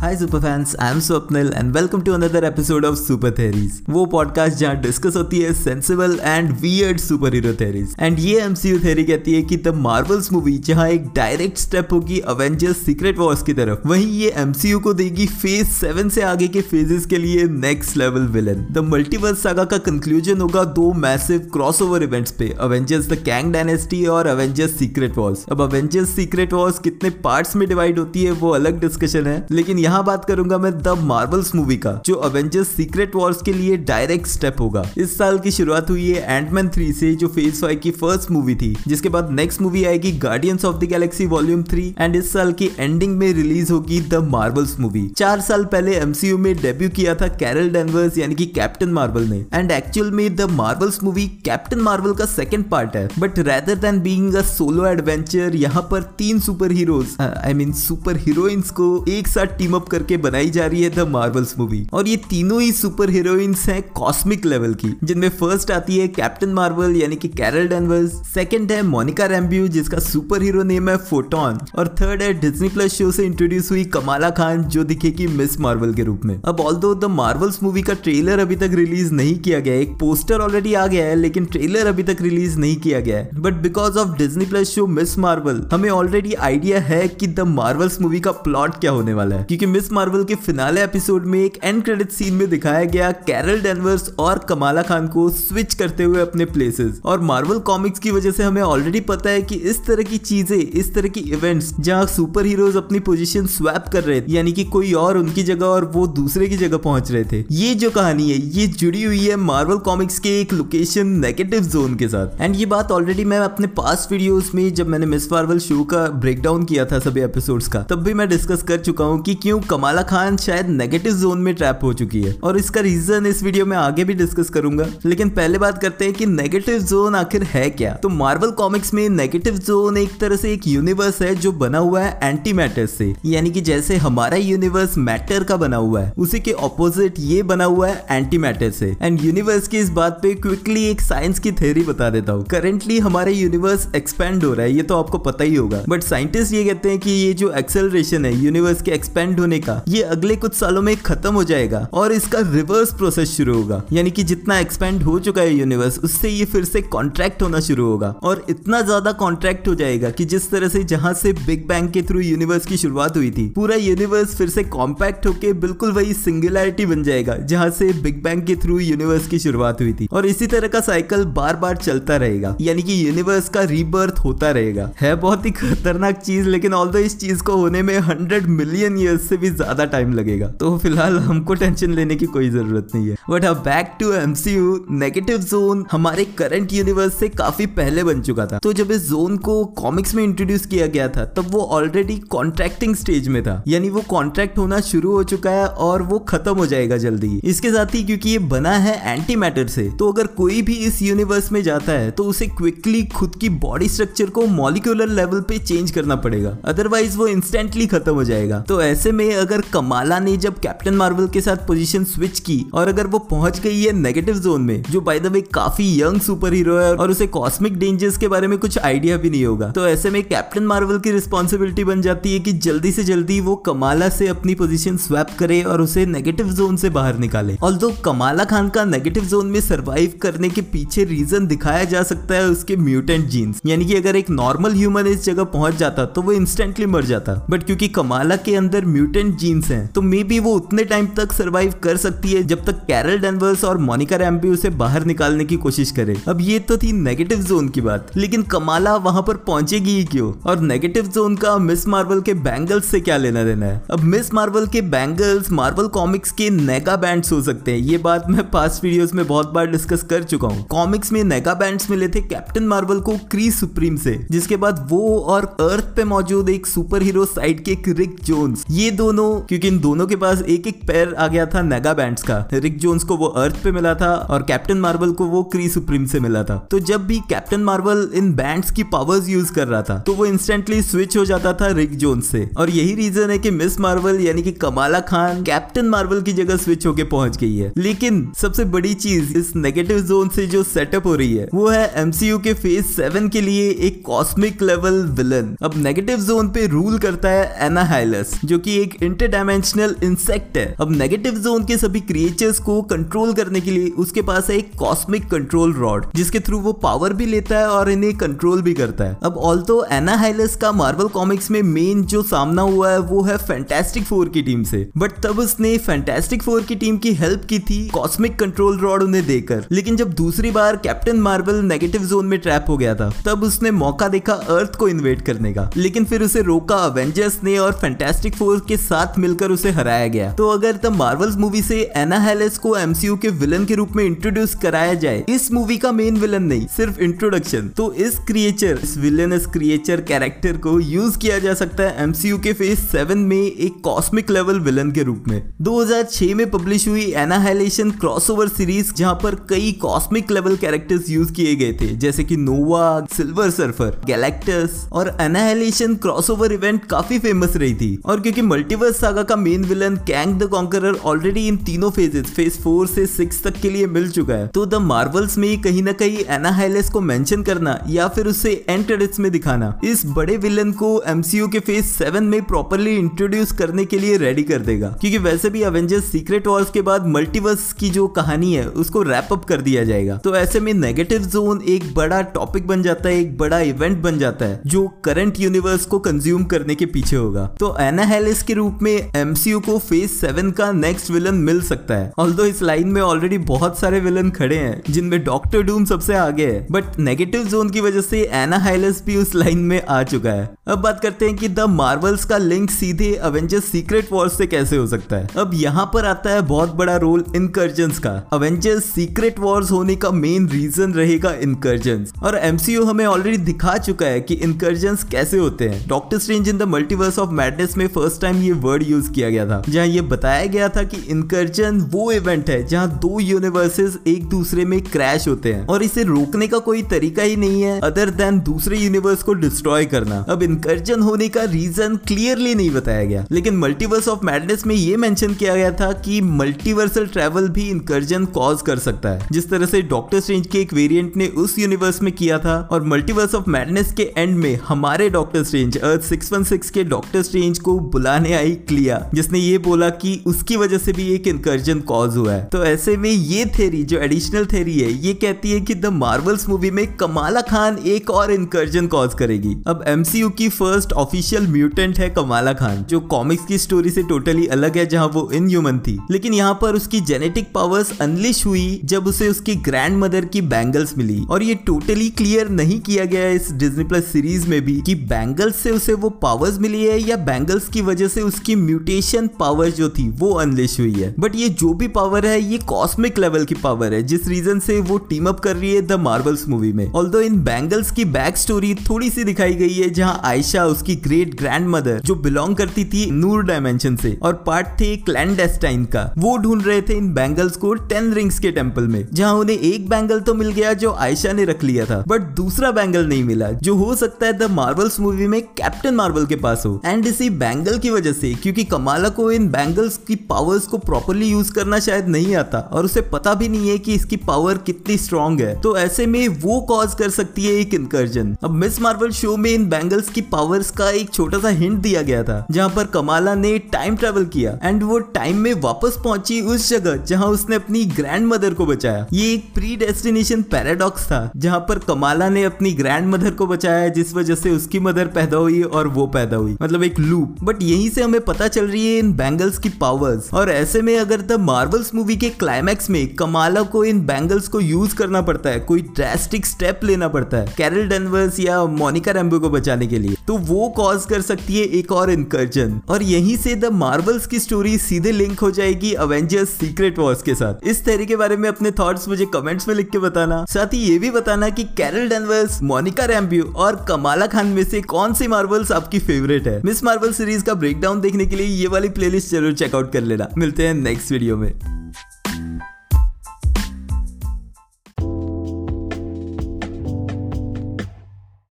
Hi super fans I am Swapnil and welcome to another episode of super theories वो podcast जहाँ discuss होती है sensible and weird super hero theories and ये MCU theory कहती है कि the Marvels movie जहाँ एक डायरेक्ट स्टेप होगी अवेंजर्स सीक्रेट वॉर्स की तरफ़, वहीं ये एमसीयू को देगी फ़ेज़ सेवन से आगे के फेजेस के लिए next level villain the multiverse saga का कंक्लूजन होगा दो मैसिव क्रॉसओवर इवेंट्स पे अवेंजर्स द कैंग डायनेस्टी और अवेंजर्स सीक्रेट वॉर्स अब अवेंजर्स सीक्रेट वॉर्स कितने पार्ट्स में डिवाइड होती है वो अलग डिस्कशन है, लेकिन यहाँ बात करूँगा मैं द मार्वल्स मूवी का, जो अवेंजर्स सीक्रेट वॉर्स के लिए डायरेक्ट स्टेप होगा। इस साल की शुरुआत हुई है एंटमैन थ्री से, जो फ़ेज़ फाइव की फ़र्स्ट मूवी थी, जिसके बाद नेक्स्ट मूवी आएगी Guardians of the Galaxy volume three and इस साल की एंडिंग में रिलीज़ होगी द मार्वल्स मूवी। चार साल पहले एमसीयू में डेब्यू किया था कैरल डेनवर्स यानी कि कैप्टन मार्वल ने। एंड एक्चुअल में the Marvels movie Captain Marvel का सेकंड पार्ट है। But rather than being a solo adventure यहाँ पर तीन super heroes I mean super heroines को एक साथ टीम अप करके बनाई जा रही है द मार्वल्स मूवी और ये तीनों ही सुपर हीरोइंस हैं कॉस्मिक लेवल की, जिनमें फ़र्स्ट आती है कैप्टन मार्वल यानी कि कैरल डेनवर्स सेकंड है मोनिका रैम्ब्यू जिसका सुपर हीरो नेम है फोटोन और थर्ड है डिज्नी प्लस शो से इंट्रोड्यूस हुई कमाला खान जो दिखेगी मिस मार्वल के रूप में. अब ऑल द मार्वल्स मूवी का ट्रेलर अभी तक रिलीज़ नहीं किया गया एक पोस्टर ऑलरेडी आ गया है, लेकिन ट्रेलर अभी तक रिलीज़ नहीं किया गया है. But because of Disney plus show Miss Marvel हमें ऑलरेडी आइडिया है कि द मार्वल्स मूवी का प्लॉट क्या होने वाला है. क्योंकि मिस मार्वल के फिनाले एपिसोड में एक एंड क्रेडिट सीन में दिखाया गया कैरल डेनवर्स और कमाला खान को स्विच करते हुए अपने प्लेसेस और मार्वल कॉमिक्स की वजह से हमें ऑलरेडी पता है कि इस तरह की चीज़ें, इस तरह की इवेंट्स जहाँ सुपर हीरोज अपनी पोजीशन स्वैप कर रहे थे, यानी कि कोई और उनकी जगह और वो दूसरे की जगह पहुँच रहे थे। ये जो कहानी है, ये जुड़ी हुई है मार्वल कॉमिक्स के एक लोकेशन नेगेटिव जोन के साथ। एंड ये बात ऑलरेडी मैं अपने पास्ट वीडियोस में जब मैंने मिस मार्वल शो का ब्रेक डाउन किया था सभी एपिसोड्स का, तब भी मैं डिस्कस कर चुका हूँ कि क्यों कमाला खान शायद नेगेटिव जोन में ट्रैप हो चुकी है। और इसका रीजन इस वीडियो में आगे भी डिस्कस करूँगा। लेकिन पहले बात करते हैं कि नेगेटिव जोन आखिर है क्या? तो मार्वल कॉमिक्स में नेगेटिव जोन एक तरह से एक यूनिवर्स है जो बना हुआ है एंटी मैटर से। यानी कि जैसे हमारा यूनिवर्स मैटर का बना हुआ है, उसी के ऑपोजिट ये बना हुआ है एंटी मैटर से। एंड यूनिवर्स की इस बात पे क्विकली एक साइंस की थ्योरी बता देता हूँ। करेंटली हमारा यूनिवर्स एक्सपेंड हो रहा है, ये तो आपको पता ही होगा। बट साइंटिस्ट ये कहते हैं कि ये जो एक्सेलरेशन है यूनिवर्स के एक्सपेंड होने का। ये अगले कुछ सालों में खत्म हो जाएगा और इसका रिवर्स प्रोसेस शुरू होगा। यानी कि जितना एक्सपेंड हो चुका है यूनिवर्स उससे ये फिर से कॉन्ट्रैक्ट होना शुरू होगा। और इतना ज़्यादा कॉन्ट्रैक्ट हो जाएगा कि जिस तरह से जहाँ से बिग बैंग के थ्रू यूनिवर्स की शुरुआत हुई थी, पूरा यूनिवर्स फिर से कॉम्पैक्ट होके बिल्कुल वही सिंगुलरिटी बन जाएगा, जहाँ से बिग बैंग के थ्रू यूनिवर्स की शुरुआत हुई थी। और इसी तरह का साइकिल बार बार चलता रहेगा। यानी कि यूनिवर्स का रीबर्थ होता रहेगा। है बहुत ही खतरनाक चीज़, लेकिन ऑल इस चीज़ को होने में हंड्रेड मिलियन ईयर्स से भी ज़्यादा टाइम लगेगा। तो फ़िलहाल हमको टेंशन लेने की कोई ज़रूरत नहीं है। बट अब back to MCU negative zone हमारे करंट यूनिवर्स से काफ़ी पहले बन चुका था। तो जब इस जोन को कॉमिक्स में इंट्रोड्यूस किया गया था, तब वो ऑलरेडी कॉन्ट्रैक्टिंग स्टेज में था। यानी वो कॉन्ट्रैक्ट होना शुरू हो चुका है और वो खत्म हो जाएगा जल्दी इसके साथ ही क्योंकि ये बना है एंटी मैटर से तो अगर कोई भी इस यूनिवर्स में जाता है तो उसे क्विकली खुद की बॉडी स्ट्रक्चर को मॉलिकुलर लेवल पे चेंज करना पड़ेगा। अदरवाइज़ वो इंस्टेंटली खत्म हो जाएगा। तो ऐसे में अगर कमाला ने जब कैप्टन मार्वल के साथ पोजीशन स्विच की और अगर वो पहुँच गई है नेगेटिव जोन में, जो बाय द वे काफ़ी यंग सुपर हीरो है और उसे कॉस्मिक डेंजर्स के बारे में कुछ आइडिया भी नहीं होगा। तो ऐसे में कैप्टन मार्वल की रिस्पॉन्सिबिलिटी बन जाती है कि जल्दी से जल्दी वो कमाला से अपनी पोजीशन स्वैप करे और उसे नेगेटिव जोन से बाहर निकाले। ऑल कमाला खान का नेगेटिव जोन में सरवाइव करने के पीछे रीजन दिखाया जा सकता है उसके म्यूटेंट जीन्स यानी कि अगर एक नॉर्मल ह्यूमन इस जगह पहुँच जाता तो वो इंस्टेंटली मर जाता। बट क्योंकि कमाला के अंदर म्यूटेंट जीन्स हैं तो मे बी वो उतने टाइम तक सरवाइव कर सकती है जब तक कैरल डेनवर्स और मोनिका रैम्पी उसे बाहर निकालने की कोशिश करे। अब ये तो थी नेगेटिव जोन की बात, लेकिन कमाला वहाँ पर पहुंचेगी ही क्यों? और नेगेटिव जोन का मिस मार्वल के बैंगल्स से क्या लेना देना है? अब मिस मार्वल के बैंगल्स मार्वल कॉमिक्स के नेगा बैंड्स हो सकते हैं। ये बात मैं पास्ट वीडियोस में बहुत बार डिस्कस कर चुका हूँ। कॉमिक्स में नेगा बैंड्स मिले थे कैप्टन मार्वल को क्री सुप्रीम से, जिसके बाद वो और अर्थ पे मौजूद एक सुपर हीरो साइड के रिक जोन्स ये दोनों, क्योंकि इन दोनों के पास एक एक पैर आ गया था नेगा बैंड्स का। रिक जोन्स को वो अर्थ पे मिला था और कैप्टन मार्वल को वो क्री सुप्रीम से मिला था। तो जब भी कैप्टन मार्वल इन बैंड्स की पावर्स यूज़ कर रहा था तो वो इंस्टेंटली स्विच हो जाता था रिक जोन्स से। और यही रीजन है कि मिस मार्वल यानी कि कमाला खान कैप्टन मार्वल की जगह स्विच होके पहुँच गई है। लेकिन सबसे बड़ी चीज़ इस नेगेटिव जोन से जो सेटअप हो रही है, वो है एमसीयू के फ़ेज़ सेवन के लिए एक कॉस्मिक लेवल विलन अब नेगेटिव जोन पे रूल करता है एना हाइलस जो कि एक एक इंटरडायमेंशनल इंसेक्ट है। अब नेगेटिव जोन के सभी क्रिएचर्स को कंट्रोल करने के लिए उसके पास है एक कॉस्मिक कंट्रोल रॉड जिसके थ्रू वो पावर भी लेता है और इन्हें कंट्रोल भी करता है। अब ऑल तो एना हाइलस का मार्वल कॉमिक्स में मेन जो सामना हुआ है, वो है फैंटेस्टिक फोर की टीम से। बट तब उसने फैंटेस्टिक फोर की टीम की हेल्प की थी कॉस्मिक कंट्रोल रॉड उन्हें देकर। लेकिन जब दूसरी बार कैप्टन मार्वल नेगेटिव जोन में ट्रैप हो गया था, तब उसने मौका देखा अर्थ को इन्वेट करने का। लेकिन फिर उसे रोका अवेंजर्स ने और फैंटेस्टिक फोर के साथ मिलकर उसे हराया गया। तो अगर द मार्वल्स मूवी से एना हेलेस को एमसीयू के विलन के रूप में इंट्रोड्यूस कराया जाए, इस मूवी का मेन विलन नहीं, सिर्फ़ इंट्रोडक्शन तो इस क्रिएचर इस विलनस क्रिएचर कैरेक्टर को यूज़ किया जा सकता है एमसीयू के फ़ेज़ सेवन में एक कॉस्मिक लेवल विलन के रूप में। 2006 में पब्लिश हुई एनाहाइलेशन क्रॉसओवर सीरीज़ जहाँ पर कई कॉस्मिक लेवल कैरेक्टर्स यूज़ किए गए थे, जैसे कि नोवा सिल्वर सर्फर गैलेक्टस और एनाहाइलेशन क्रॉसओवर इवेंट काफ़ी फ़ेमस रही थी। और क्योंकि मल्टीवर्स सागा का main villain Kang the Conqueror already इन तीनों फेजेस फ़ेज़ फोर से सिक्स तक के लिए मिल चुका है। तो द मार्वल्स में कहीं ना कहीं एनाहाइलेस को मेंशन करना या फिर उसे एंड क्रेडिट्स में दिखाना, इस बड़े विलन को एमसीयू के फ़ेज़ सेवन में प्रॉपरली इंट्रोड्यूस करने के लिए रेडी कर देगा। क्योंकि वैसे भी अवेंजर्स सीक्रेट वॉर्स के बाद मल्टीवर्स की जो कहानी है, उसको रैप अप कर दिया जाएगा। तो ऐसे में नेगेटिव जोन एक बड़ा टॉपिक बन जाता है, एक बड़ा इवेंट बन जाता है, जो करंट यूनिवर्स को कंज्यूम करने के पीछे होगा। तो एना हेलिस के रूप में एमसीयू को फ़ेज़ सेवन का नेक्स्ट विलन मिल सकता है। ऑल्दो इस लाइन में ऑलरेडी बहुत सारे विलन खड़े हैं, जिनमें डॉक्टर डूम सबसे आगे है। बट नेगेटिव जोन की वजह से एना हाइलस भी उस लाइन में आ चुका है। अब बात करते हैं कि द मार्वल्स का लिंक सीधे अवेंजर्स सीक्रेट वॉर से कैसे हो सकता है। अब यहाँ पर आता है बहुत बड़ा रोल इनकर्जन का। अवेंजर्स सीक्रेट वॉर्स होने का मेन रीजन रहेगा इनकर्जन और एमसीयू हमें ऑलरेडी दिखा चुका है कि इनकर्जन कैसे होते हैं। Doctor Strange in the Multiverse of Madness में फ़र्स्ट टाइम ये वर्ड यूज़ किया गया था, जहाँ ये बताया गया था कि इनकर्जन वो इवेंट है जहाँ दो यूनिवर्सेस एक दूसरे में क्रैश होते हैं। और इसे रोकने का कोई तरीका ही नहीं है अदर देन दूसरे यूनिवर्स को डिस्ट्रॉय करना। अब इनकर्जन होने का रीजन क्लियरली नहीं बताया गया, लेकिन मल्टीवर्स ऑफ़ मैडनेस में ये मेंशन किया गया था कि मल्टीवर्सल ट्रेवल भी इनकर्जन कॉज कर सकता है। जिस तरह से डॉक्टर स्ट्रेंज के एक वेरिएंट ने उस यूनिवर्स में किया था, और मल्टीवर्स ऑफ़ मैडनेस के एंड में हमारे डॉक्टर स्ट्रेंज अर्थ सिक्स के डॉक्टर स्ट्रेंज को बुलाने आई क्लिया, जिसने ये बोला कि उसकी वजह से भी एक इनकर्जन कॉज हुआ है। तो ऐसे में ये थेरी जो एडिशनल थेरी है, ये कहती है कि द मार्वल्स मूवी में कमाला खान एक और इनकर्जन कॉज करेगी। अब एमसीयू की फ़र्स्ट ऑफिशियल म्यूटेंट है कमाला खान, जो कॉमिक्स की स्टोरी से टोटली अलग है, जहाँ वो इन थी। लेकिन यहाँ पर उसकी जेनेटिक पावर्स अनलिश हुई, जब उसे उसकी ग्रैंड मदर की बैंगल्स मिली। और ये टोटली क्लियर नहीं किया गया इस डिज्नी प्लस सीरीज़ में भी कि बैंगल्स से उसे वो पावर्स मिली है या बैंगल्स की वजह से उसकी म्यूटेशन पावर जो थी, वो अनलिश हुई है। बट ये जो भी पावर है, ये कॉस्मिक लेवल की पावर है, जिस रीजन से वो टीम अप कर रही है द मार्बल्स मूवी में। ऑल इन बैंगल्स की बैक स्टोरी थोड़ी सी दिखाई गई है, जहाँ आयशा उसकी ग्रेट ग्रैंड मदर जो बिलोंग करती थी नूर डायमेंशन से, और पार्ट थे क्लैंडेस्टाइन का। वो ढूंढ रहे थे इन बैंगल्स को टेन रिंग्स के टेंपल में, जहाँ उन्हें एक बैंगल तो मिल गया जो आयशा ने रख लिया था बट दूसरा बैंगल नहीं मिला, जो हो सकता है द मार्वल्स मूवी में कैप्टन मार्बल के पास हो। एंड इसी बैंगल की वजह से, क्योंकि कमाला को इन बैंगल्स की पावर्स को प्रॉपरली यूज़ करना शायद नहीं आता, और उसे पता भी नहीं है कि इसकी पावर कितनी स्ट्रॉन्ग है। तो ऐसे में वो कॉज कर सकती है एक इनकर्जन अब मिस मार्वल शो में इन बैंगल्स की पावर्स का एक छोटा सा हिंट दिया गया था, जहाँ पर कमाला ने टाइम ट्रेवल किया एंड वो टाइम में वापस पहुँची उस जगह, जहाँ उसने अपनी ग्रैंड मदर को बचाया। ये एक प्री डेस्टिनेशन पैराडॉक्स था, जहाँ पर कमाला ने अपनी ग्रैंड मदर को बचाया, जिस वजह से उसकी मदर पैदा हुई और वो पैदा हुई। मतलब एक लूप बट यहीं से हमें पता चल रही है इन बैंगल्स की पावर्स और ऐसे में अगर द मार्वल्स मूवी के क्लाइमैक्स में कमाला को इन बैंगल्स को यूज़ करना पड़ता है, कोई ड्रेस्टिक स्टेप लेना पड़ता है कैरल डेनवर्स या मोनिका रेम्बो को बचाने के लिए तो वो कॉज कर सकती है एक और इनकर्जन और यहीं से द मार्वल्स की स्टोरी सीधे लिंक हो जाएगी अवेंजर्स सीक्रेट वॉर्स के साथ। इस तरीके के बारे में अपने थॉट्स मुझे कमेंट्स में लिख के बताना। साथ ही ये भी बताना कि कैरल डेनवर्स मोनिका रैम्ब्यू और कमाला खान में से कौन सी मार्वल्स आपकी फेवरेट है? मिस मार्वल सीरीज़ का ब्रेकडाउन देखने के लिए ये वाली प्लेलिस्ट ज़रूर चेकआउट कर लेना। मिलते हैं नेक्स्ट वीडियो में।